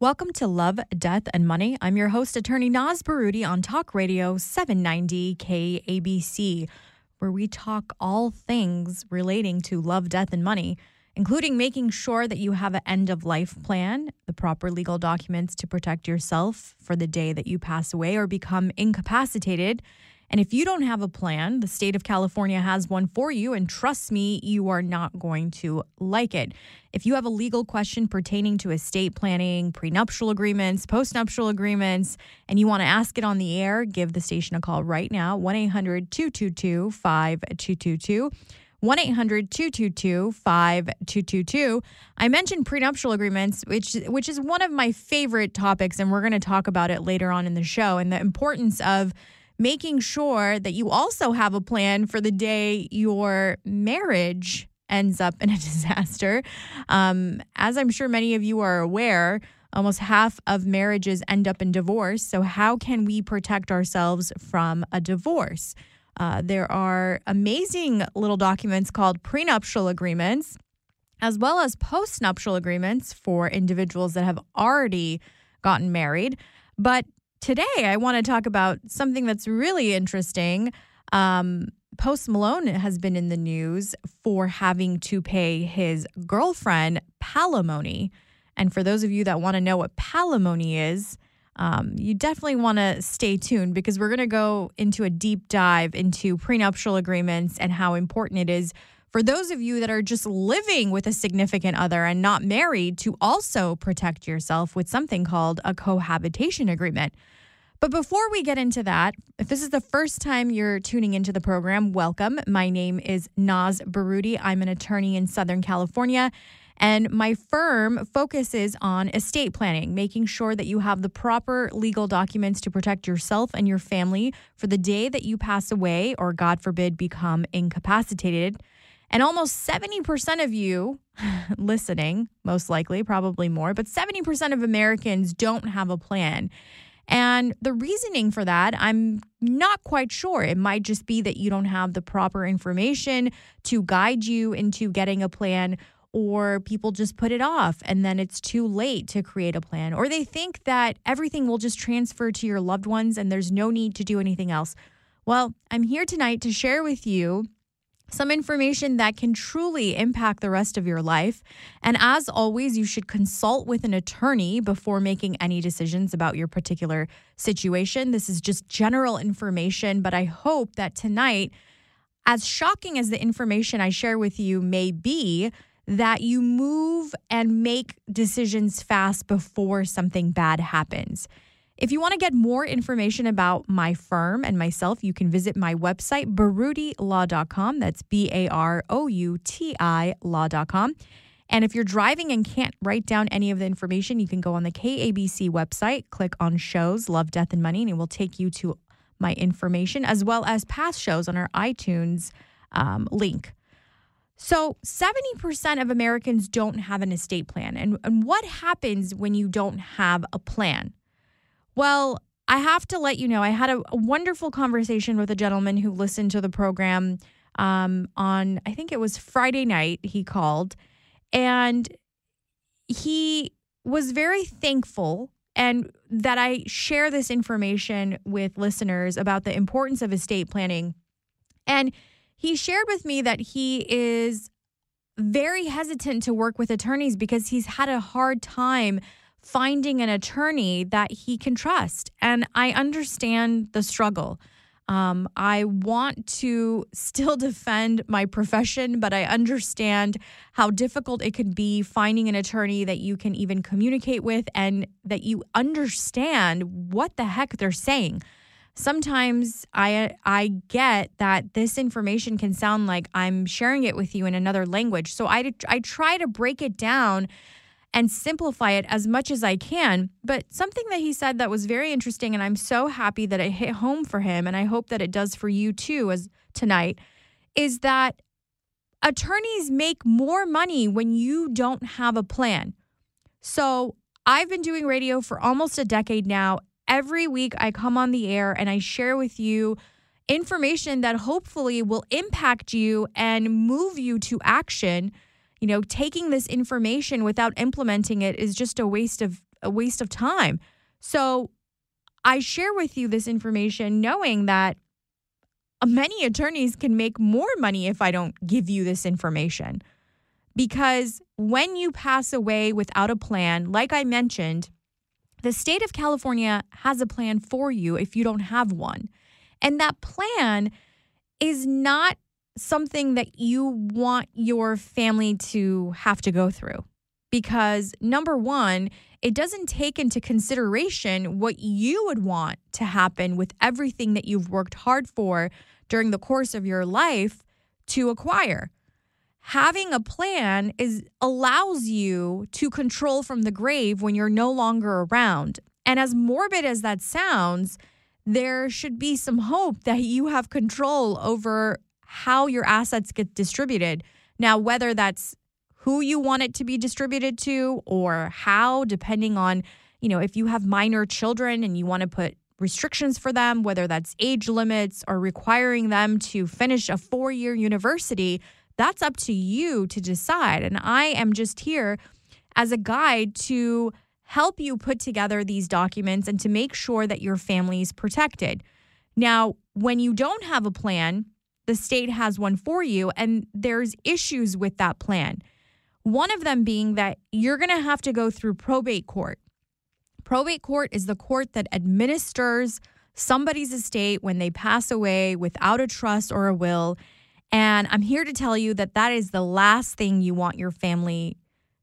Welcome to Love, Death, and Money. I'm your host, attorney Naz Barouti on Talk Radio 790 KABC, where we talk all things relating to love, death, and money, including making sure that you have an end of life plan, the proper legal documents to protect yourself for the day that you pass away or become incapacitated and if you don't have a plan, the state of California has one for you. And trust me, you are not going to like it. If you have a legal question pertaining to estate planning, prenuptial agreements, postnuptial agreements, and you want to ask it on the air, give the station a call right now 1 800 222 5222. 1 800 222 5222. I mentioned prenuptial agreements, which, which is one of my favorite topics, and we're going to talk about it later on in the show and the importance of making sure that you also have a plan for the day your marriage ends up in a disaster. Um, as I'm sure many of you are aware, almost half of marriages end up in divorce. So, how can we protect ourselves from a divorce? Uh, there are amazing little documents called prenuptial agreements, as well as postnuptial agreements for individuals that have already gotten married. But today I want to talk about something that's really interesting. Um, Post Malone has been in the news for having to pay his girlfriend palimony. And for those of you that want to know what palimony is, um, you definitely want to stay tuned because we're going to go into a deep dive into prenuptial agreements and how important it is for those of you that are just living with a significant other and not married to also protect yourself with something called a cohabitation agreement. But before we get into that, if this is the first time you're tuning into the program, welcome. My name is Naz Barouti. I'm an attorney in Southern California. And my firm focuses on estate planning, making sure that you have the proper legal documents to protect yourself and your family for the day that you pass away or, God forbid, become incapacitated. And almost 70% of you listening, most likely, probably more, but 70% of Americans don't have a plan. And the reasoning for that, I'm not quite sure. It might just be that you don't have the proper information to guide you into getting a plan, or people just put it off and then it's too late to create a plan, or they think that everything will just transfer to your loved ones and there's no need to do anything else. Well, I'm here tonight to share with you some information that can truly impact the rest of your life. And as always, you should consult with an attorney before making any decisions about your particular situation. This is just general information, but I hope that tonight, as shocking as the information I share with you may be, that you move and make decisions fast before something bad happens. If you want to get more information about my firm and myself, you can visit my website, baroutilaw.com. That's B A R O U T I law.com. And if you're driving and can't write down any of the information, you can go on the KABC website, click on shows, Love, Death, and Money, and it will take you to my information as well as past shows on our iTunes um, link. So, 70% of Americans don't have an estate plan. And, and what happens when you don't have a plan? Well, I have to let you know, I had a, a wonderful conversation with a gentleman who listened to the program um, on, I think it was Friday night, he called, and he was very thankful and that I share this information with listeners about the importance of estate planning. And he shared with me that he is very hesitant to work with attorneys because he's had a hard time finding an attorney that he can trust. And I understand the struggle. Um, I want to still defend my profession, but I understand how difficult it can be finding an attorney that you can even communicate with and that you understand what the heck they're saying. Sometimes I I get that this information can sound like I'm sharing it with you in another language. So I I try to break it down and simplify it as much as I can. But something that he said that was very interesting, and I'm so happy that it hit home for him, and I hope that it does for you too, as tonight, is that attorneys make more money when you don't have a plan. So I've been doing radio for almost a decade now. Every week I come on the air and I share with you information that hopefully will impact you and move you to action. You know, taking this information without implementing it is just a waste of a waste of time. So I share with you this information knowing that many attorneys can make more money if I don't give you this information. Because when you pass away without a plan, like I mentioned, the state of California has a plan for you if you don't have one. And that plan is not something that you want your family to have to go through. Because number one, it doesn't take into consideration what you would want to happen with everything that you've worked hard for during the course of your life to acquire. Having a plan is allows you to control from the grave when you're no longer around. And as morbid as that sounds, there should be some hope that you have control over how your assets get distributed. Now, whether that's who you want it to be distributed to or how, depending on, you know, if you have minor children and you want to put restrictions for them, whether that's age limits or requiring them to finish a four year university, that's up to you to decide. And I am just here as a guide to help you put together these documents and to make sure that your family is protected. Now, when you don't have a plan, the state has one for you, and there's issues with that plan. One of them being that you're going to have to go through probate court. Probate court is the court that administers somebody's estate when they pass away without a trust or a will. And I'm here to tell you that that is the last thing you want your family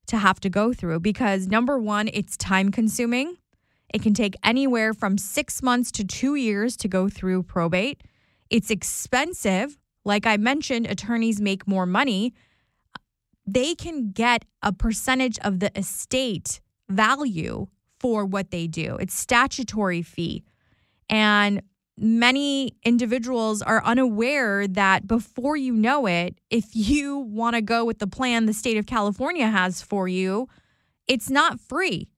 to have to go through because number one, it's time consuming. It can take anywhere from six months to two years to go through probate. It's expensive. Like I mentioned, attorneys make more money. They can get a percentage of the estate value for what they do. It's statutory fee. And many individuals are unaware that before you know it, if you want to go with the plan the state of California has for you, it's not free.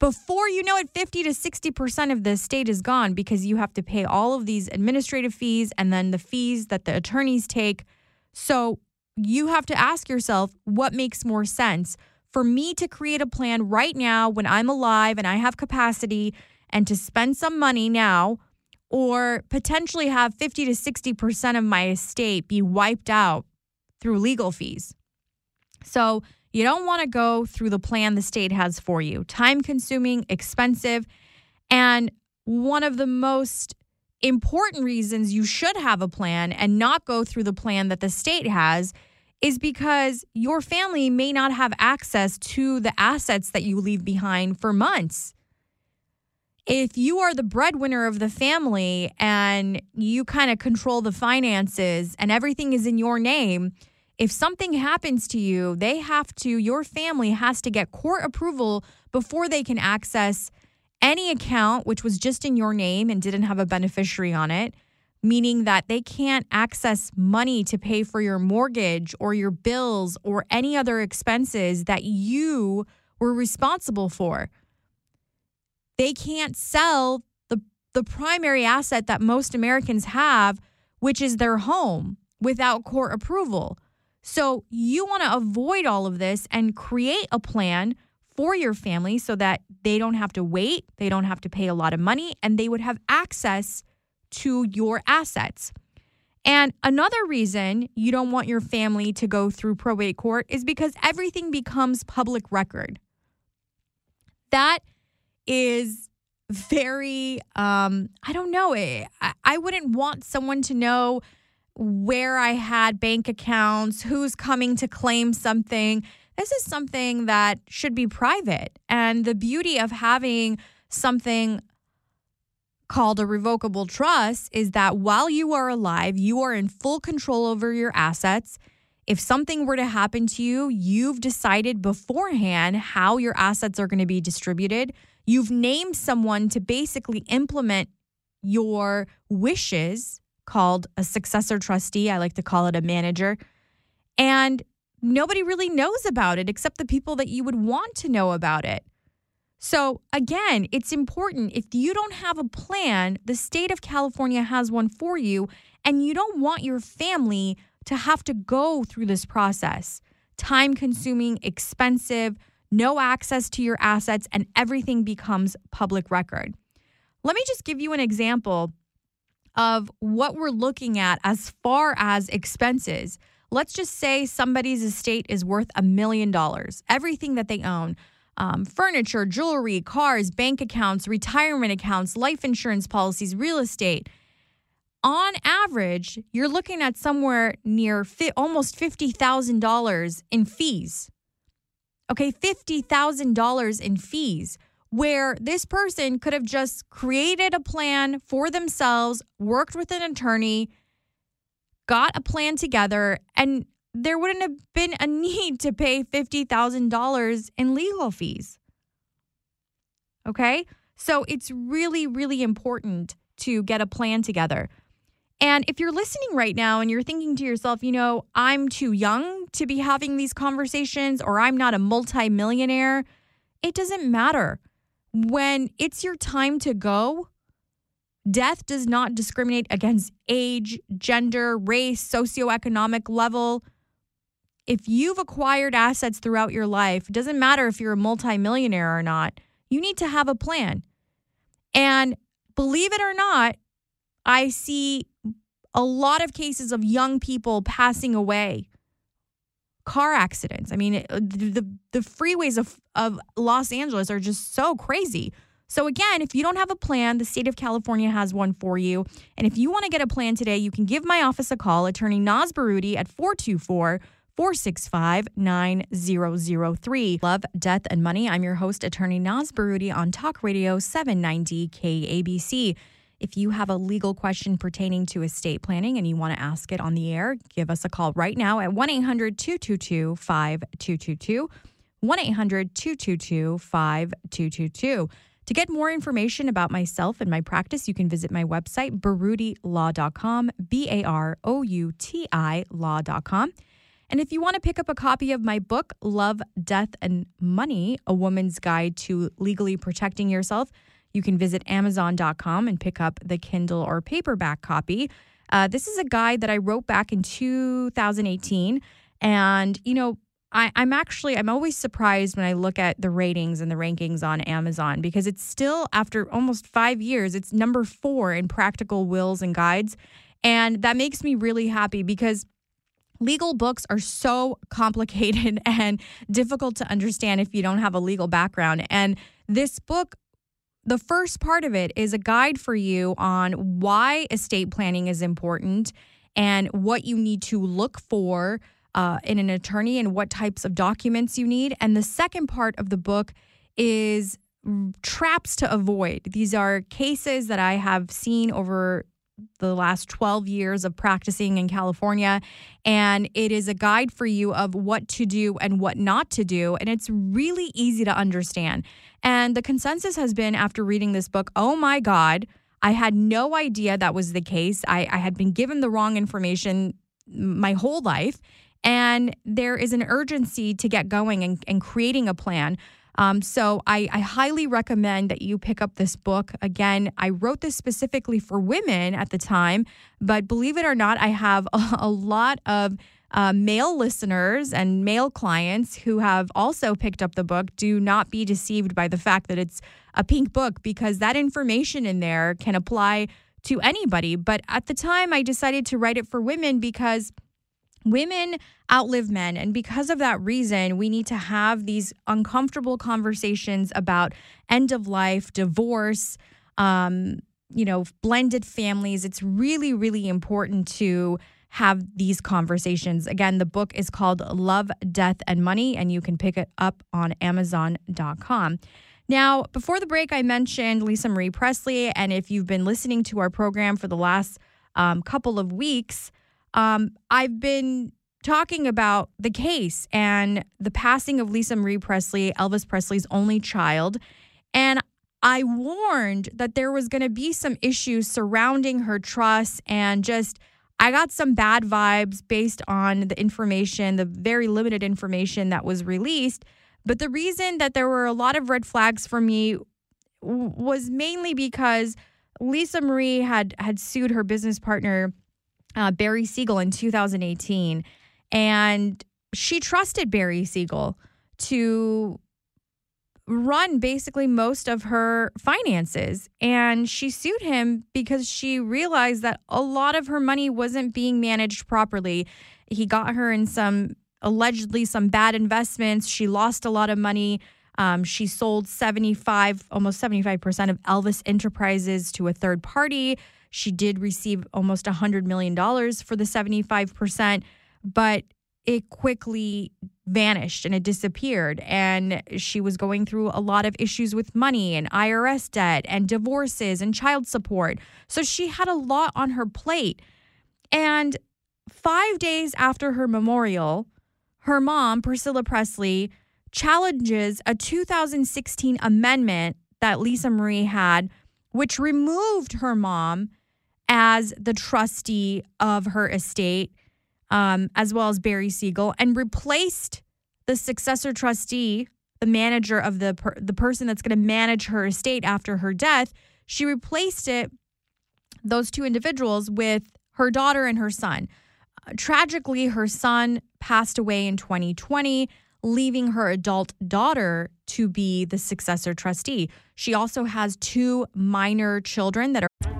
Before you know it, 50 to 60% of the state is gone because you have to pay all of these administrative fees and then the fees that the attorneys take. So you have to ask yourself what makes more sense for me to create a plan right now when I'm alive and I have capacity and to spend some money now or potentially have 50 to 60% of my estate be wiped out through legal fees. So, you don't want to go through the plan the state has for you. Time consuming, expensive, and one of the most important reasons you should have a plan and not go through the plan that the state has is because your family may not have access to the assets that you leave behind for months if you are the breadwinner of the family and you kind of control the finances and everything is in your name, if something happens to you, they have to, your family has to get court approval before they can access any account which was just in your name and didn't have a beneficiary on it, meaning that they can't access money to pay for your mortgage or your bills or any other expenses that you were responsible for they can't sell the the primary asset that most Americans have, which is their home, without court approval. So you want to avoid all of this and create a plan for your family so that they don't have to wait, they don't have to pay a lot of money, and they would have access to your assets. And another reason you don't want your family to go through probate court is because everything becomes public record. That is very um I don't know. Eh, I, I wouldn't want someone to know where I had bank accounts, who's coming to claim something. This is something that should be private. And the beauty of having something called a revocable trust is that while you are alive, you are in full control over your assets. If something were to happen to you, you've decided beforehand how your assets are going to be distributed. You've named someone to basically implement your wishes, called a successor trustee. I like to call it a manager. And nobody really knows about it except the people that you would want to know about it. So, again, it's important. If you don't have a plan, the state of California has one for you, and you don't want your family to have to go through this process. Time consuming, expensive, no access to your assets, and everything becomes public record. Let me just give you an example of what we're looking at as far as expenses. Let's just say somebody's estate is worth a million dollars, everything that they own. Um, furniture, jewelry, cars, bank accounts, retirement accounts, life insurance policies, real estate. On average, you're looking at somewhere near fi- almost $50,000 in fees. Okay, $50,000 in fees where this person could have just created a plan for themselves, worked with an attorney, got a plan together, and there wouldn't have been a need to pay $50,000 in legal fees. Okay? So it's really, really important to get a plan together. And if you're listening right now and you're thinking to yourself, you know, I'm too young to be having these conversations or I'm not a multimillionaire, it doesn't matter when it's your time to go, death does not discriminate against age, gender, race, socioeconomic level. If you've acquired assets throughout your life, it doesn't matter if you're a multimillionaire or not, you need to have a plan. And believe it or not, I see a lot of cases of young people passing away car accidents. I mean, uh, the the freeways of of Los Angeles are just so crazy. So again, if you don't have a plan, the state of California has one for you. And if you want to get a plan today, you can give my office a call, attorney Naz Barouti at 424 465 9003. Love, Death, and Money. I'm your host, attorney Naz Barouti on Talk Radio 790 KABC. If you have a legal question pertaining to estate planning and you want to ask it on the air, give us a call right now at 1 800 222 5222. 1 800 222 5222. To get more information about myself and my practice, you can visit my website, baroutilaw.com, B A R O U T I law.com. And if you want to pick up a copy of my book, Love, Death, and Money A Woman's Guide to Legally Protecting Yourself, you can visit Amazon.com and pick up the Kindle or paperback copy. Uh, this is a guide that I wrote back in 2018. And, you know, I, I'm actually, I'm always surprised when I look at the ratings and the rankings on Amazon because it's still, after almost five years, it's number four in practical wills and guides. And that makes me really happy because legal books are so complicated and difficult to understand if you don't have a legal background. And this book the first part of it is a guide for you on why estate planning is important and what you need to look for uh, in an attorney and what types of documents you need. And the second part of the book is traps to avoid. These are cases that I have seen over the last 12 years of practicing in California. And it is a guide for you of what to do and what not to do. And it's really easy to understand. And the consensus has been after reading this book oh my God, I had no idea that was the case. I, I had been given the wrong information my whole life. And there is an urgency to get going and, and creating a plan. Um, so I, I, highly recommend that you pick up this book. Again, I wrote this specifically for women at the time, but believe it or not, I have a, a lot of uh, male listeners and male clients who have also picked up the book. Do not be deceived by the fact that it's a pink book because that information in there can apply to anybody. But at the time, I decided to write it for women because women outlive men. And because of that reason, we need to have these uncomfortable conversations about end of life, divorce, um, you know, blended families. It's really, really important to have these conversations. Again, the book is called Love, Death, and Money, and you can pick it up on Amazon.com. Now, before the break, I mentioned Lisa Marie Presley. And if you've been listening to our program for the last um, couple of weeks, um, I've been talking about the case and the passing of Lisa Marie Presley, Elvis Presley's only child. And I warned that there was going to be some issues surrounding her trust and just. I got some bad vibes based on the information, the very limited information that was released. But the reason that there were a lot of red flags for me was mainly because Lisa Marie had had sued her business partner uh, Barry Siegel in 2018, and she trusted Barry Siegel to run basically most of her finances. And she sued him because she realized that a lot of her money wasn't being managed properly. He got her in some allegedly some bad investments. She lost a lot of money. Um, she sold 75, almost 75% of Elvis Enterprises to a third party. She did receive almost $100 million for the 75%, but it quickly vanished and it disappeared. And she was going through a lot of issues with money and IRS debt and divorces and child support. So she had a lot on her plate. And five days after her memorial, her mom, Priscilla Presley, challenges a 2016 amendment that Lisa Marie had, which removed her mom as the trustee of her estate, um, as well as Barry Siegel, and replaced the successor trustee, the manager of the per- the person that's going to manage her estate after her death. She replaced it, those two individuals, with her daughter and her son. Uh, tragically, her son passed away in 2020 leaving her adult daughter to be the successor trustee. She also has two minor children that are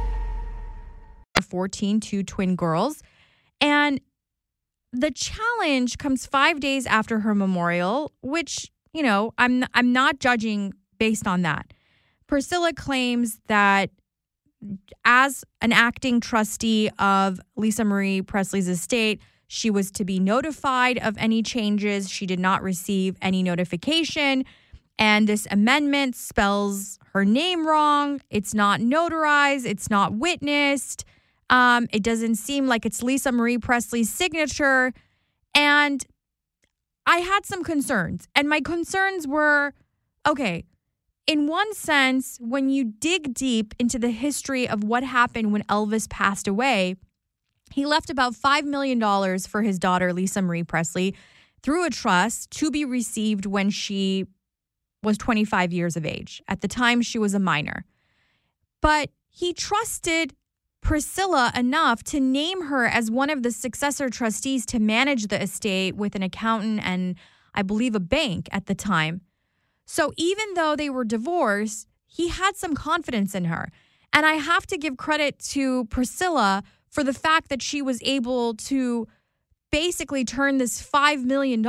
14, two twin girls. And the challenge comes five days after her memorial, which, you know, I'm I'm not judging based on that. Priscilla claims that as an acting trustee of Lisa Marie Presley's estate, she was to be notified of any changes. She did not receive any notification. And this amendment spells her name wrong. It's not notarized, it's not witnessed. Um, it doesn't seem like it's Lisa Marie Presley's signature. And I had some concerns. And my concerns were okay, in one sense, when you dig deep into the history of what happened when Elvis passed away, he left about $5 million for his daughter, Lisa Marie Presley, through a trust to be received when she was 25 years of age. At the time, she was a minor. But he trusted Priscilla enough to name her as one of the successor trustees to manage the estate with an accountant and I believe a bank at the time. So even though they were divorced, he had some confidence in her. And I have to give credit to Priscilla for the fact that she was able to basically turn this $5 million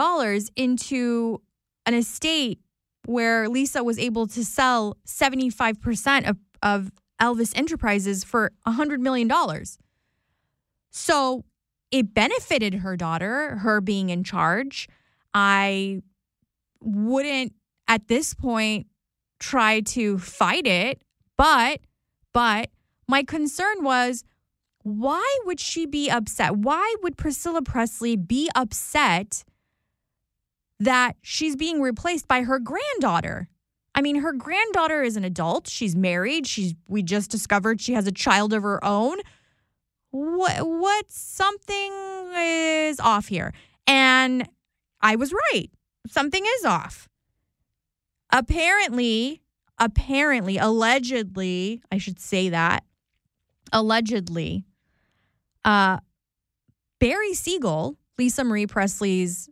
into an estate where Lisa was able to sell 75% of, of Elvis Enterprises for $100 million. So it benefited her daughter, her being in charge. I wouldn't at this point try to fight it, but but my concern was why would she be upset? Why would Priscilla Presley be upset that she's being replaced by her granddaughter? I mean, her granddaughter is an adult. She's married. She's we just discovered she has a child of her own. What what something is off here. And I was right. Something is off. Apparently, apparently, allegedly, I should say that. Allegedly, uh Barry Siegel, Lisa Marie Presley's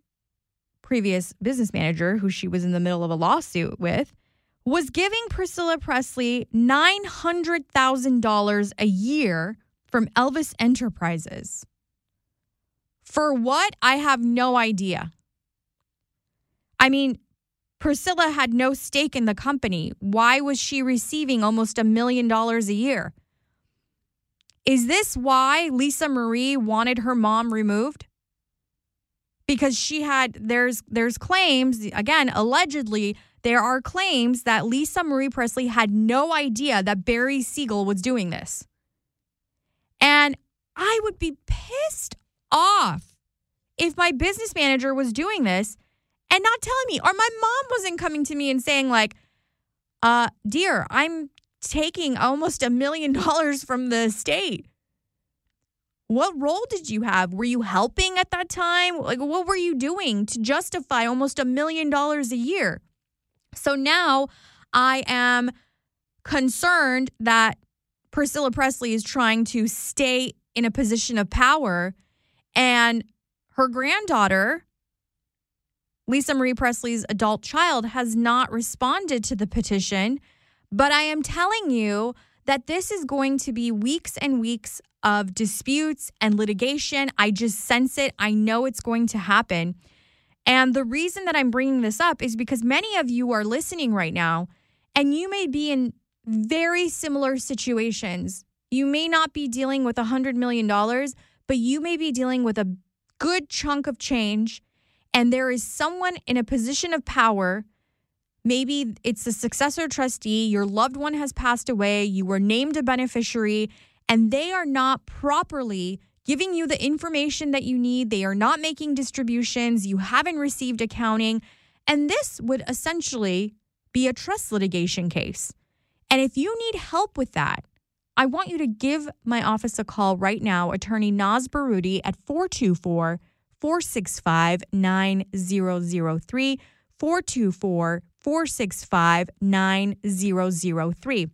previous business manager, who she was in the middle of a lawsuit with, was giving Priscilla Presley $900,000 a year from Elvis Enterprises. For what? I have no idea. I mean, Priscilla had no stake in the company. Why was she receiving almost a million dollars a year? Is this why Lisa Marie wanted her mom removed? Because she had there's there's claims again allegedly there are claims that Lisa Marie Presley had no idea that Barry Siegel was doing this. And I would be pissed off if my business manager was doing this and not telling me, or my mom wasn't coming to me and saying, like, uh, dear, I'm taking almost a million dollars from the state. What role did you have? Were you helping at that time? Like, what were you doing to justify almost a million dollars a year? So now I am concerned that Priscilla Presley is trying to stay in a position of power and her granddaughter, Lisa Marie Presley's adult child, has not responded to the petition. But I am telling you that this is going to be weeks and weeks of disputes and litigation. I just sense it. I know it's going to happen. And the reason that I'm bringing this up is because many of you are listening right now and you may be in very similar situations. You may not be dealing with $100 million, but you may be dealing with a good chunk of change. And there is someone in a position of power. Maybe it's a successor trustee, your loved one has passed away, you were named a beneficiary, and they are not properly giving you the information that you need. They are not making distributions. You haven't received accounting. And this would essentially be a trust litigation case. And if you need help with that, I want you to give my office a call right now, attorney Naz Barouti at 424 465 9003. 424 465 9003.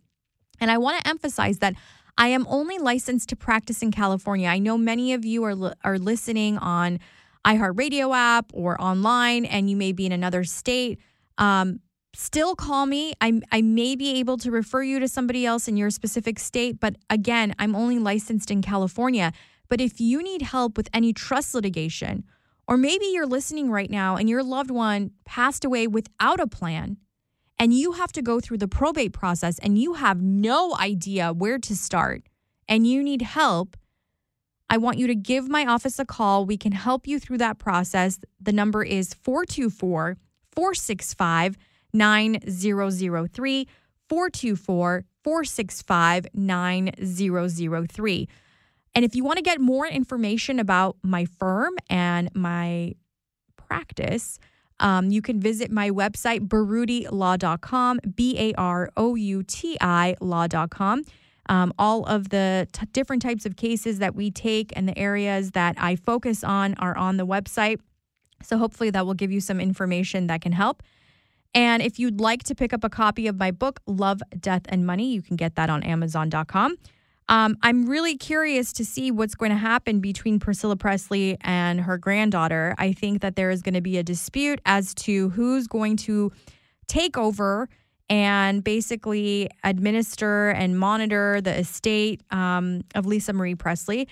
And I want to emphasize that I am only licensed to practice in California. I know many of you are are listening on iHeartRadio app or online, and you may be in another state. Um, still call me. I, I may be able to refer you to somebody else in your specific state, but again, I'm only licensed in California. But if you need help with any trust litigation, or maybe you're listening right now and your loved one passed away without a plan, and you have to go through the probate process and you have no idea where to start and you need help, I want you to give my office a call. We can help you through that process. The number is 424 465 9003. 424 465 9003. And if you want to get more information about my firm and my practice, um, you can visit my website, barouti.law.com, B A R O U T I law.com. Um, all of the t- different types of cases that we take and the areas that I focus on are on the website. So hopefully that will give you some information that can help. And if you'd like to pick up a copy of my book, Love, Death, and Money, you can get that on Amazon.com. Um, I'm really curious to see what's going to happen between Priscilla Presley and her granddaughter. I think that there is going to be a dispute as to who's going to take over and basically administer and monitor the estate um, of Lisa Marie Presley.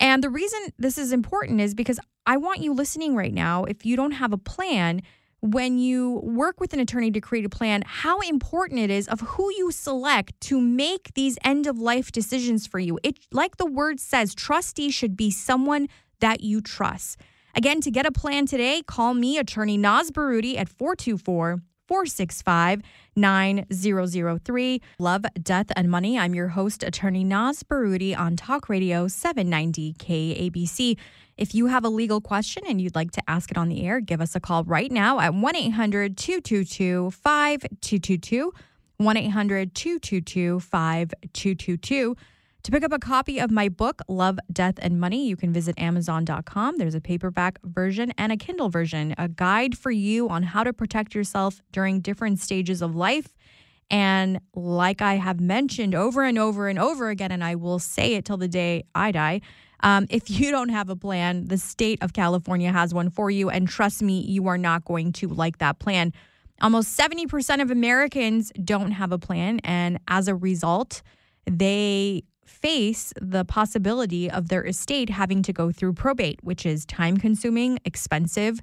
And the reason this is important is because I want you listening right now, if you don't have a plan, when you work with an attorney to create a plan, how important it is of who you select to make these end of life decisions for you. It like the word says, trustee should be someone that you trust. Again, to get a plan today, call me, attorney Naz Barouti at 424 465 9003. Love, Death, and Money. I'm your host, attorney Naz Barouti on Talk Radio 790 KABC. If you have a legal question and you'd like to ask it on the air, give us a call right now at 1 800 222 5222. 1 800 222 5222. To pick up a copy of my book, Love, Death, and Money, you can visit Amazon.com. There's a paperback version and a Kindle version, a guide for you on how to protect yourself during different stages of life. And like I have mentioned over and over and over again, and I will say it till the day I die, um, if you don't have a plan, the state of California has one for you. And trust me, you are not going to like that plan. Almost 70% of Americans don't have a plan. And as a result, they face the possibility of their estate having to go through probate, which is time consuming, expensive.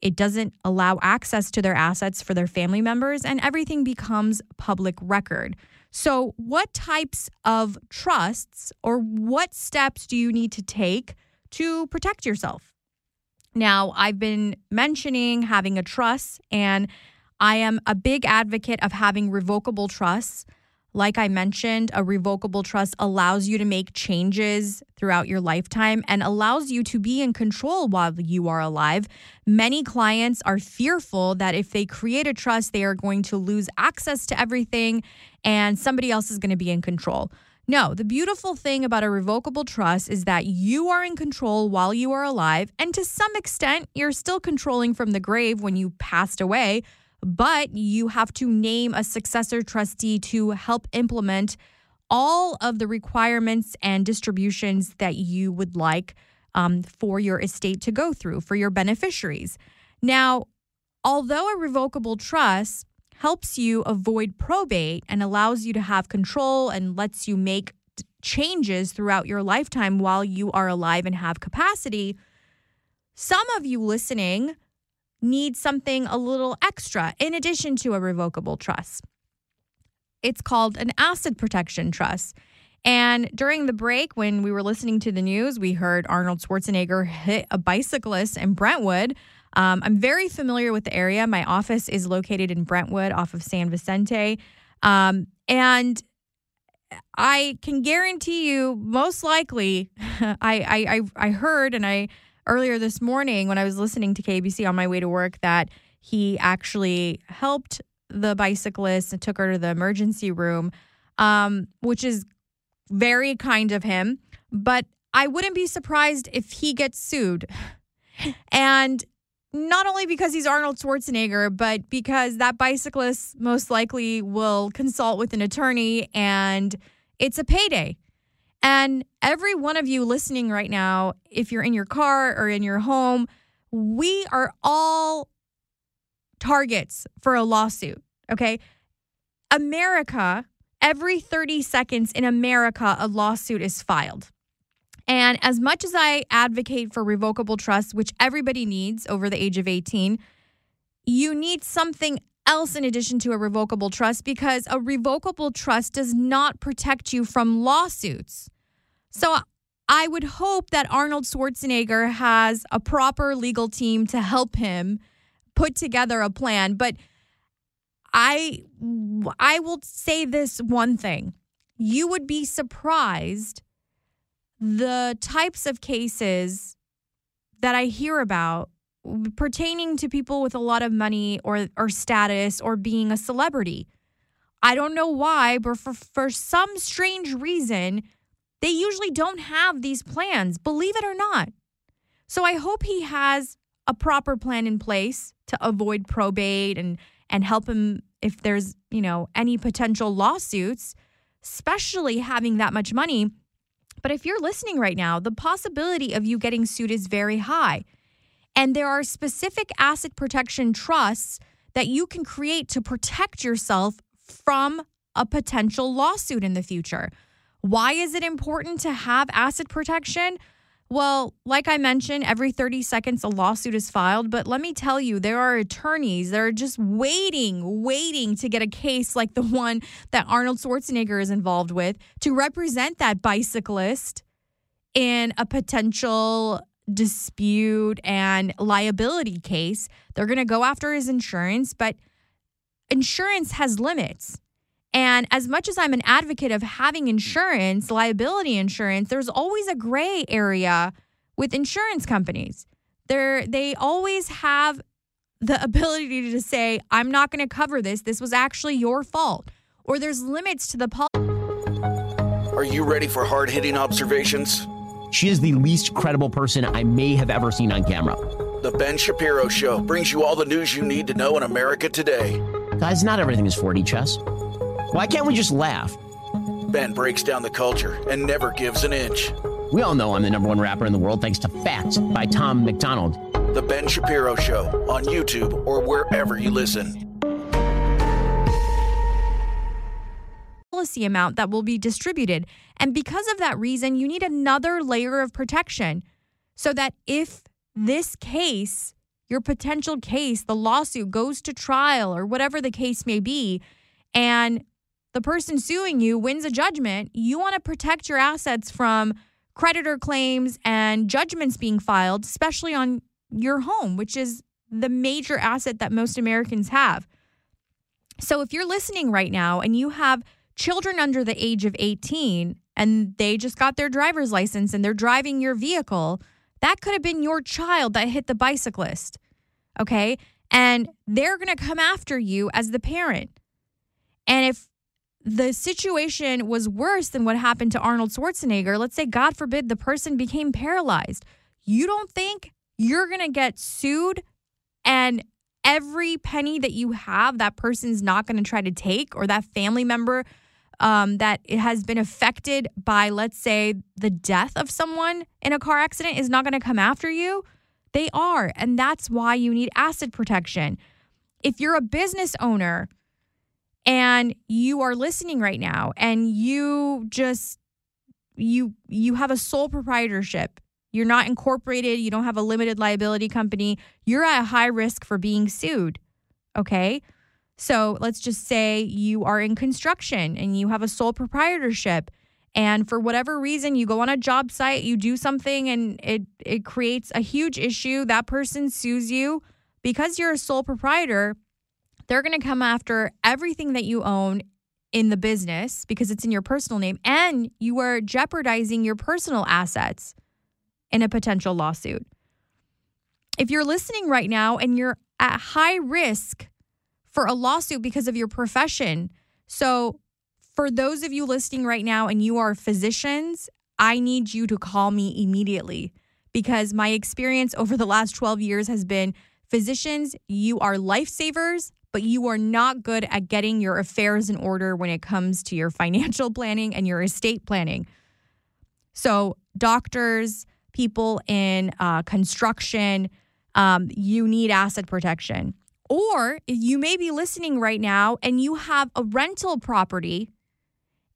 It doesn't allow access to their assets for their family members, and everything becomes public record. So, what types of trusts or what steps do you need to take to protect yourself? Now, I've been mentioning having a trust, and I am a big advocate of having revocable trusts. Like I mentioned, a revocable trust allows you to make changes throughout your lifetime and allows you to be in control while you are alive. Many clients are fearful that if they create a trust, they are going to lose access to everything and somebody else is going to be in control. No, the beautiful thing about a revocable trust is that you are in control while you are alive. And to some extent, you're still controlling from the grave when you passed away but you have to name a successor trustee to help implement all of the requirements and distributions that you would like um, for your estate to go through for your beneficiaries. Now, although a revocable trust helps you avoid probate and allows you to have control and lets you make changes throughout your lifetime while you are alive and have capacity, some of you listening need something a little extra in addition to a revocable trust. It's called an asset protection trust. And during the break, when we were listening to the news, we heard Arnold Schwarzenegger hit a bicyclist in Brentwood. Um, I'm very familiar with the area. My office is located in Brentwood off of San Vicente. Um, and I can guarantee you, most likely, I, I, I heard and I earlier this morning when I was listening to KBC on my way to work that he actually helped the bicyclist and took her to the emergency room, um, which is very kind of him. But I wouldn't be surprised if he gets sued. And not only because he's Arnold Schwarzenegger, but because that bicyclist most likely will consult with an attorney and it's a payday. And every one of you listening right now, if you're in your car or in your home, we are all targets for a lawsuit. Okay. America, every 30 seconds in America, a lawsuit is filed. And as much as I advocate for revocable trust, which everybody needs over the age of 18, you need something else in addition to a revocable trust because a revocable trust does not protect you from lawsuits. So I would hope that Arnold Schwarzenegger has a proper legal team to help him put together a plan, but I I will say this one thing. You would be surprised the types of cases that I hear about pertaining to people with a lot of money or or status or being a celebrity. I don't know why, but for, for some strange reason, they usually don't have these plans, believe it or not. So I hope he has a proper plan in place to avoid probate and and help him if there's, you know, any potential lawsuits, especially having that much money. But if you're listening right now, the possibility of you getting sued is very high. And there are specific asset protection trusts that you can create to protect yourself from a potential lawsuit in the future. Why is it important to have asset protection? Well, like I mentioned, every 30 seconds a lawsuit is filed. But let me tell you, there are attorneys that are just waiting, waiting to get a case like the one that Arnold Schwarzenegger is involved with to represent that bicyclist in a potential dispute and liability case. They're going to go after his insurance, but insurance has limits. And as much as I'm an advocate of having insurance, liability insurance, there's always a gray area with insurance companies. They're, they always have the ability to say, I'm not going to cover this. This was actually your fault. Or there's limits to the policy. Are you ready for hard hitting observations? She is the least credible person I may have ever seen on camera. The Ben Shapiro Show brings you all the news you need to know in America today. Guys, not everything is 4D chess. Why can't we just laugh? Ben breaks down the culture and never gives an inch. We all know I'm the number one rapper in the world thanks to Facts by Tom MacDonald. The Ben Shapiro Show on YouTube or wherever you listen. Policy amount that will be distributed. And because of that reason, you need another layer of protection so that if this case your potential case, the lawsuit goes to trial or whatever the case may be, and the person suing you wins a judgment, you want to protect your assets from creditor claims and judgments being filed, especially on your home, which is the major asset that most Americans have. So if you're listening right now and you have children under the age of 18 and they just got their driver's license and they're driving your vehicle, that could have been your child that hit the bicyclist. Okay. And they're going to come after you as the parent. And if the situation was worse than what happened to Arnold Schwarzenegger, let's say, God forbid, the person became paralyzed, you don't think you're going to get sued and every penny that you have, that person's not going to try to take, or that family member um, that has been affected by, let's say, the death of someone in a car accident is not going to come after you? They are. And that's why you need asset protection. If you're a business owner and you are listening right now and you just you you have a sole proprietorship. You're not incorporated. You don't have a limited liability company. You're at a high risk for being sued okay? So let's just say you are in construction and you have a sole proprietorship and for whatever reason you go on a job site, you do something and it it creates a huge issue, that person sues you. Because you're a sole proprietor, they're going to come after everything that you own in the business because it's in your personal name and you are jeopardizing your personal assets in a potential lawsuit. If you're listening right now and you're at high risk for a lawsuit because of your profession. So, for those of you listening right now and you are physicians, I need you to call me immediately because my experience over the last 12 years has been physicians, you are lifesavers, but you are not good at getting your affairs in order when it comes to your financial planning and your estate planning. So, doctors, people in uh, construction, um, you need asset protection. Or you may be listening right now and you have a rental property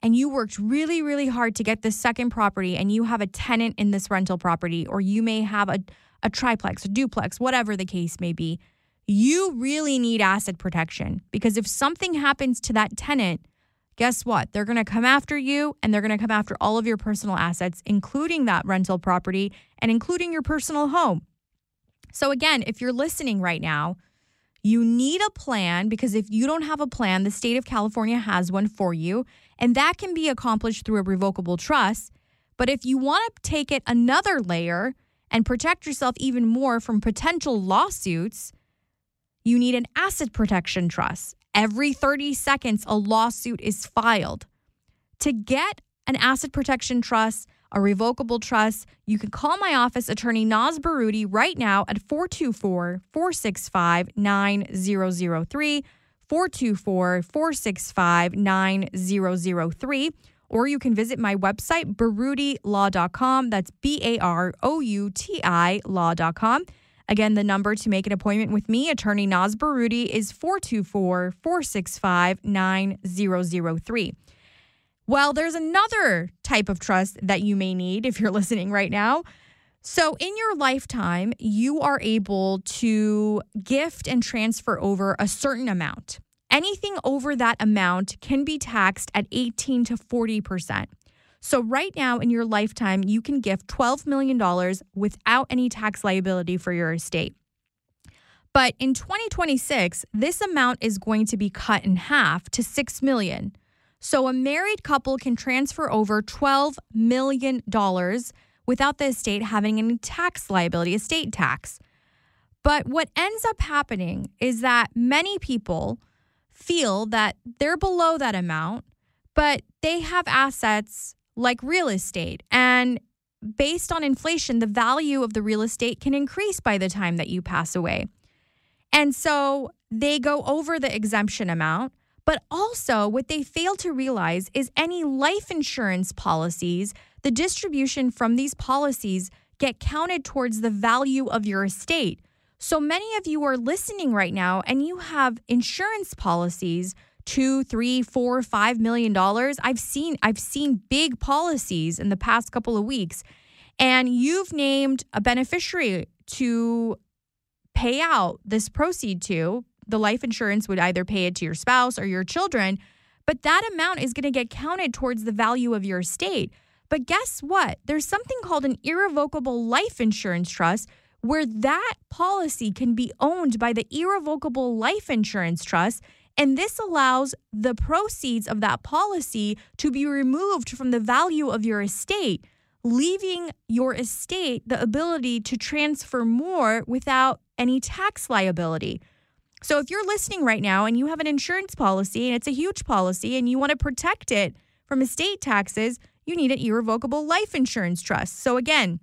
and you worked really, really hard to get this second property and you have a tenant in this rental property, or you may have a, a triplex, a duplex, whatever the case may be. You really need asset protection because if something happens to that tenant, guess what? They're going to come after you and they're going to come after all of your personal assets, including that rental property and including your personal home. So, again, if you're listening right now, you need a plan because if you don't have a plan, the state of California has one for you, and that can be accomplished through a revocable trust. But if you want to take it another layer and protect yourself even more from potential lawsuits, you need an asset protection trust. Every 30 seconds, a lawsuit is filed. To get an asset protection trust, a revocable trust, you can call my office attorney Naz Barouti right now at 424 465 9003. 424 465 9003. Or you can visit my website, baroutilaw.com. That's B A R O U T I law.com. Again, the number to make an appointment with me, attorney Naz Barouti, is 424 465 9003. Well, there's another type of trust that you may need if you're listening right now. So, in your lifetime, you are able to gift and transfer over a certain amount. Anything over that amount can be taxed at 18 to 40%. So, right now in your lifetime, you can gift $12 million without any tax liability for your estate. But in 2026, this amount is going to be cut in half to 6 million. So a married couple can transfer over $12 million without the estate having any tax liability, estate tax. But what ends up happening is that many people feel that they're below that amount, but they have assets like real estate. And based on inflation, the value of the real estate can increase by the time that you pass away. And so they go over the exemption amount. But also, what they fail to realize is any life insurance policies, the distribution from these policies get counted towards the value of your estate. So many of you are listening right now and you have insurance policies two, three, four, five million dollars. I've seen I've seen big policies in the past couple of weeks, and you've named a beneficiary to pay out this proceed to. The life insurance would either pay it to your spouse or your children, but that amount is going to get counted towards the value of your estate. But guess what? There's something called an irrevocable life insurance trust where that policy can be owned by the irrevocable life insurance trust. And this allows the proceeds of that policy to be removed from the value of your estate, leaving your estate the ability to transfer more without any tax liability. So if you're listening right now and you have an insurance policy and it's a huge policy and you want to protect it from estate taxes, you need an irrevocable life insurance trust. So again,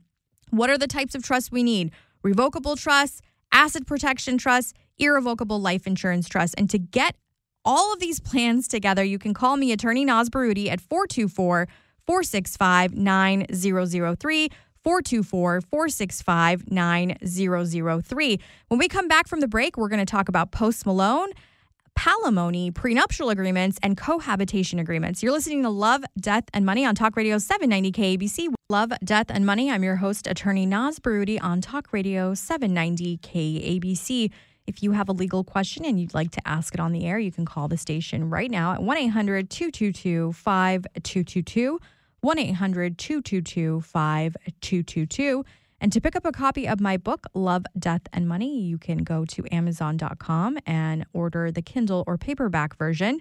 what are the types of trusts we need? Revocable trusts, asset protection trusts, irrevocable life insurance trust. And to get all of these plans together, you can call me attorney Naz Barouti at 424 465 9003. 424 465 9003. When we come back from the break, we're going to talk about Post Malone, palimony, prenuptial agreements, and cohabitation agreements. You're listening to Love, Death, and Money on Talk Radio 790 KABC. Love, Death, and Money. I'm your host, attorney Naz Barouti on Talk Radio 790 KABC. If you have a legal question and you'd like to ask it on the air, you can call the station right now at 1 800 222 5222. 1 800 222 5222. And to pick up a copy of my book, Love, Death, and Money, you can go to Amazon.com and order the Kindle or paperback version.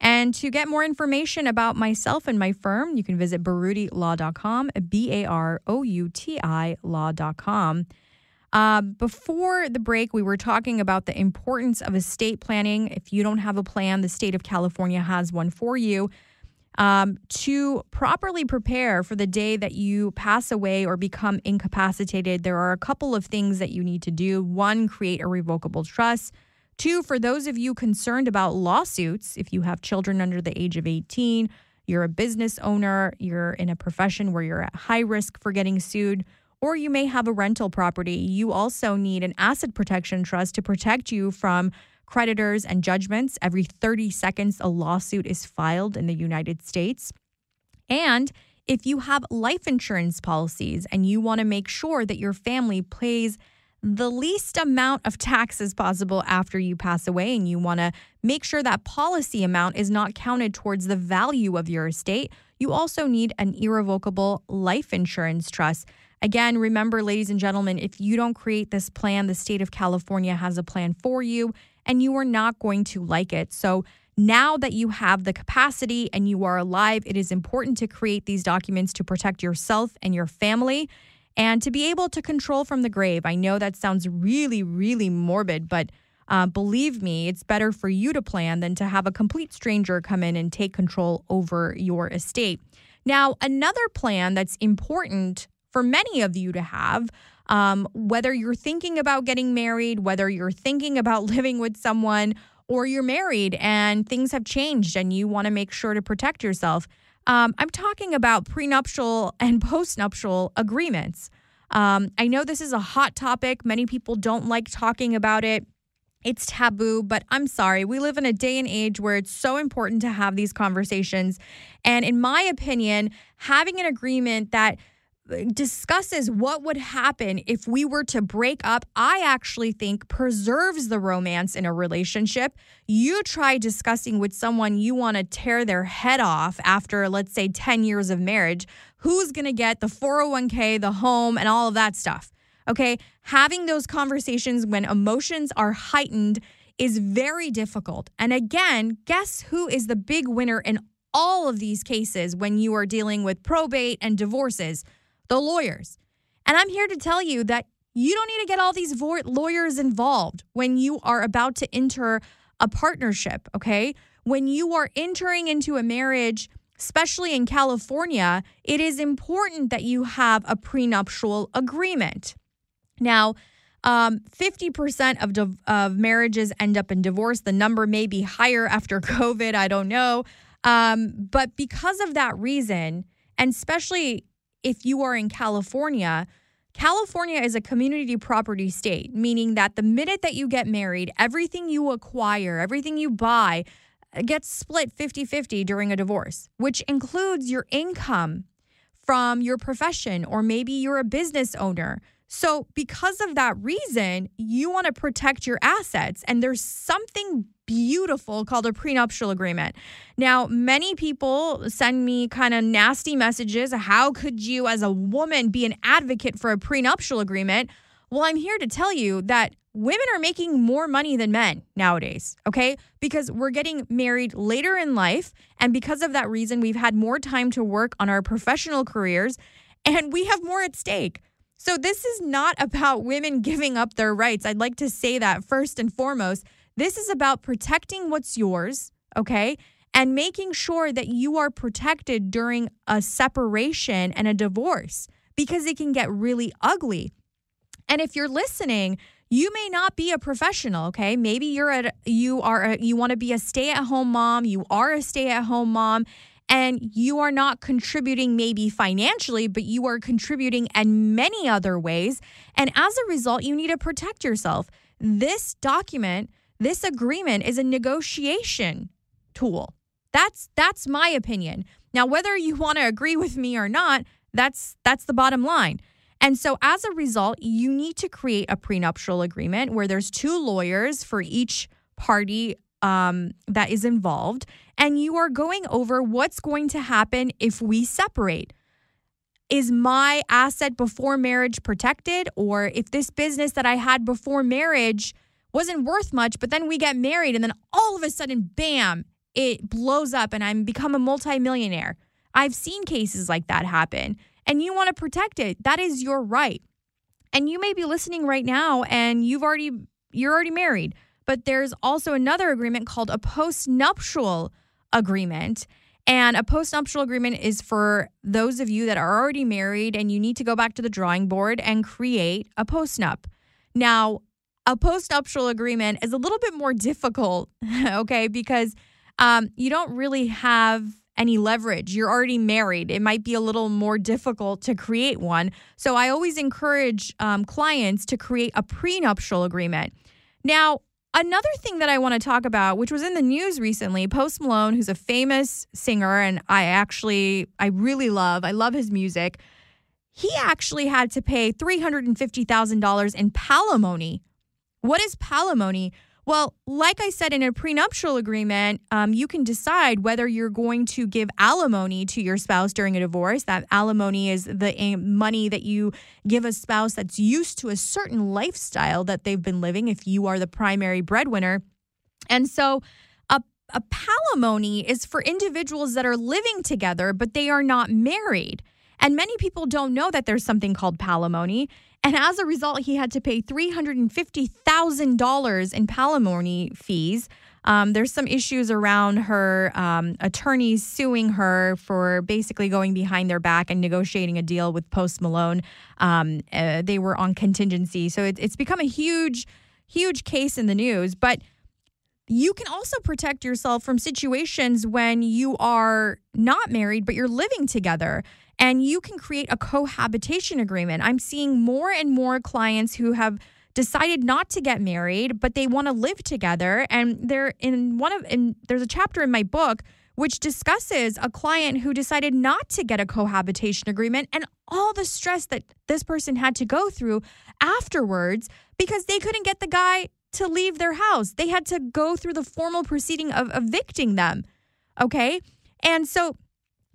And to get more information about myself and my firm, you can visit baroutilaw.com, B A R O U T I law.com. Uh, before the break, we were talking about the importance of estate planning. If you don't have a plan, the state of California has one for you um, to properly prepare for the day that you pass away or become incapacitated, there are a couple of things that you need to do. One, create a revocable trust. Two, for those of you concerned about lawsuits, if you have children under the age of 18, you're a business owner, you're in a profession where you're at high risk for getting sued, or you may have a rental property, you also need an asset protection trust to protect you from creditors, and judgments. Every 30 seconds, a lawsuit is filed in the United States. And if you have life insurance policies and you want to make sure that your family pays the least amount of taxes possible after you pass away, and you want to make sure that policy amount is not counted towards the value of your estate, you also need an irrevocable life insurance trust. Again, remember, ladies and gentlemen, if you don't create this plan, the state of California has a plan for you and you are not going to like it. So, now that you have the capacity and you are alive, it is important to create these documents to protect yourself and your family and to be able to control from the grave. I know that sounds really, really morbid, but uh, believe me, it's better for you to plan than to have a complete stranger come in and take control over your estate. Now, another plan that's important for many of you to have um, whether you're thinking about getting married, whether you're thinking about living with someone, or you're married and things have changed and you want to make sure to protect yourself. Um, I'm talking about prenuptial and postnuptial agreements. Um, I know this is a hot topic. Many people don't like talking about it. It's taboo, but I'm sorry. We live in a day and age where it's so important to have these conversations. And in my opinion, having an agreement that discusses what would happen if we were to break up, I actually think preserves the romance in a relationship. You try discussing with someone you want to tear their head off after, let's say, 10 years of marriage, who's going to get the 401k, the home, and all of that stuff. Okay. Having those conversations when emotions are heightened is very difficult. And again, guess who is the big winner in all of these cases when you are dealing with probate and divorces? The lawyers. And I'm here to tell you that you don't need to get all these lawyers involved when you are about to enter a partnership, okay? When you are entering into a marriage, especially in California, it is important that you have a prenuptial agreement. Now, um, 50% of, div- of marriages end up in divorce. The number may be higher after COVID. I don't know. Um, but because of that reason, and especially if you are in California, California is a community property state, meaning that the minute that you get married, everything you acquire, everything you buy uh, gets split 50 50 during a divorce, which includes your income from your profession, or maybe you're a business owner. So, because of that reason, you want to protect your assets. And there's something beautiful called a prenuptial agreement. Now, many people send me kind of nasty messages. How could you, as a woman, be an advocate for a prenuptial agreement? Well, I'm here to tell you that women are making more money than men nowadays, okay? Because we're getting married later in life. And because of that reason, we've had more time to work on our professional careers and we have more at stake. So, this is not about women giving up their rights. I'd like to say that first and foremost. This is about protecting what's yours, okay? And making sure that you are protected during a separation and a divorce because it can get really ugly. And if you're listening, you may not be a professional, okay? Maybe you're a you are a, you want to be a stay-at-home mom, you are a stay-at-home mom and you are not contributing maybe financially, but you are contributing in many other ways. And as a result, you need to protect yourself. This document, this agreement is a negotiation tool. That's that's my opinion. Now whether you want to agree with me or not, that's that's the bottom line. And so as a result, you need to create a prenuptial agreement where there's two lawyers for each party um, that is involved, and you are going over what's going to happen if we separate. Is my asset before marriage protected? Or if this business that I had before marriage wasn't worth much, but then we get married and then all of a sudden, bam, it blows up and I'm become a multimillionaire. I've seen cases like that happen and you want to protect it. That is your right. And you may be listening right now and you've already you're already married. But there's also another agreement called a postnuptial agreement. And a postnuptial agreement is for those of you that are already married and you need to go back to the drawing board and create a postnup. Now, a postnuptial agreement is a little bit more difficult, okay, because um, you don't really have any leverage. You're already married. It might be a little more difficult to create one. So I always encourage um, clients to create a prenuptial agreement. Now, Another thing that I want to talk about, which was in the news recently, Post Malone, who's a famous singer and I actually I really love. I love his music. He actually had to pay $350,000 in palimony. What is palimony? Well, like I said, in a prenuptial agreement, um, you can decide whether you're going to give alimony to your spouse during a divorce. That alimony is the money that you give a spouse that's used to a certain lifestyle that they've been living if you are the primary breadwinner. And so, a, a palimony is for individuals that are living together, but they are not married. And many people don't know that there's something called palimony. And as a result, he had to pay $350,000 in palimony fees. Um, there's some issues around her um, attorneys suing her for basically going behind their back and negotiating a deal with Post Malone. Um, uh, they were on contingency. So it, it's become a huge, huge case in the news. But you can also protect yourself from situations when you are not married, but you're living together and you can create a cohabitation agreement. I'm seeing more and more clients who have decided not to get married, but they want to live together. And they're in one of, and there's a chapter in my book which discusses a client who decided not to get a cohabitation agreement and all the stress that this person had to go through afterwards because they couldn't get the guy to leave their house. They had to go through the formal proceeding of evicting them. Okay. And so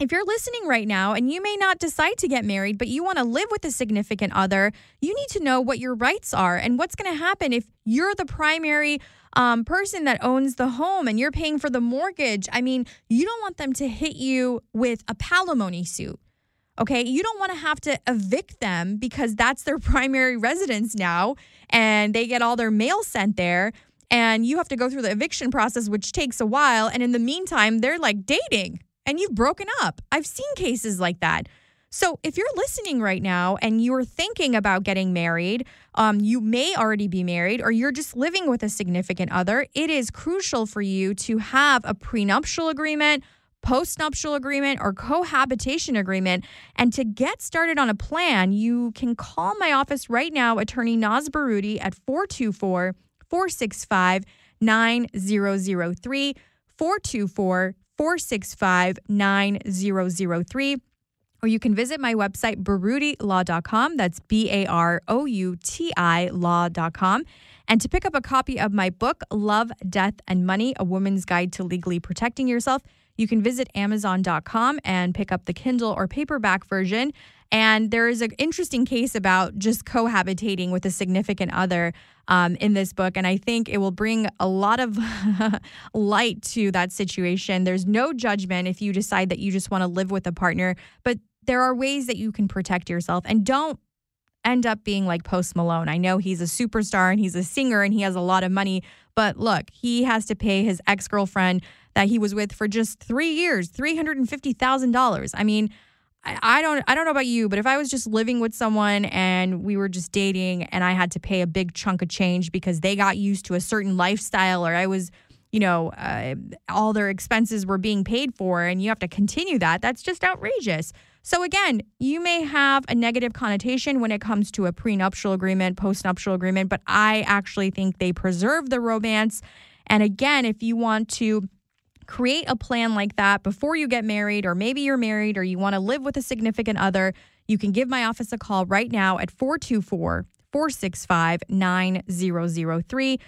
if you're listening right now and you may not decide to get married, but you want to live with a significant other, you need to know what your rights are and what's going to happen if you're the primary um, person that owns the home and you're paying for the mortgage. I mean, you don't want them to hit you with a palimony suit. Okay. You don't want to have to evict them because that's their primary residence now and they get all their mail sent there and you have to go through the eviction process, which takes a while. And in the meantime, they're like dating and you've broken up. I've seen cases like that. So, if you're listening right now and you're thinking about getting married, um, you may already be married or you're just living with a significant other, it is crucial for you to have a prenuptial agreement, postnuptial agreement, or cohabitation agreement. And to get started on a plan, you can call my office right now, attorney Naz Barouti, at 424 465 9003. 424 465 9003. or you can visit my website, baroutilaw.com. That's B A R O U T I law.com. And to pick up a copy of my book, Love, Death, and Money A Woman's Guide to Legally Protecting Yourself, you can visit Amazon.com and pick up the Kindle or paperback version. And there is an interesting case about just cohabitating with a significant other um, in this book. And I think it will bring a lot of light to that situation. There's no judgment if you decide that you just want to live with a partner, but there are ways that you can protect yourself and don't end up being like Post Malone. I know he's a superstar and he's a singer and he has a lot of money, but look, he has to pay his ex girlfriend that he was with for just three years, $350,000. I mean, I don't I don't know about you, but if I was just living with someone and we were just dating and I had to pay a big chunk of change because they got used to a certain lifestyle or I was, you know, uh, all their expenses were being paid for and you have to continue that, that's just outrageous. So again, you may have a negative connotation when it comes to a prenuptial agreement, postnuptial agreement, but I actually think they preserve the romance. And again, if you want to create a plan like that before you get married, or maybe you're married or you want to live with a significant other, you can give my office a call right now at 424 465 9003.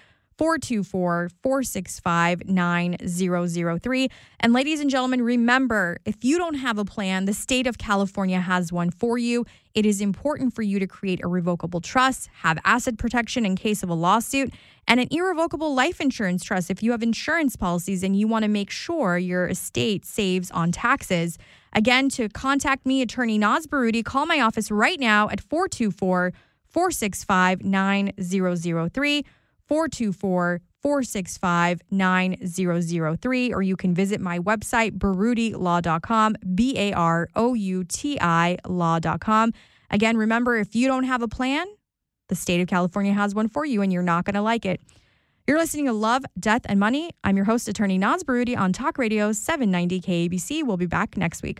424 465 9003. And ladies and gentlemen, remember if you don't have a plan, the state of California has one for you. It is important for you to create a revocable trust, have asset protection in case of a lawsuit, and an irrevocable life insurance trust if you have insurance policies and you want to make sure your estate saves on taxes. Again, to contact me, attorney Naz Barouti, call my office right now at 424 465 9003. 424 465 9003, or you can visit my website, baroutilaw.com, B A R O U T I law.com. Again, remember, if you don't have a plan, the state of California has one for you, and you're not going to like it. You're listening to Love, Death, and Money. I'm your host, attorney Naz Barouti on Talk Radio 790 KABC. We'll be back next week.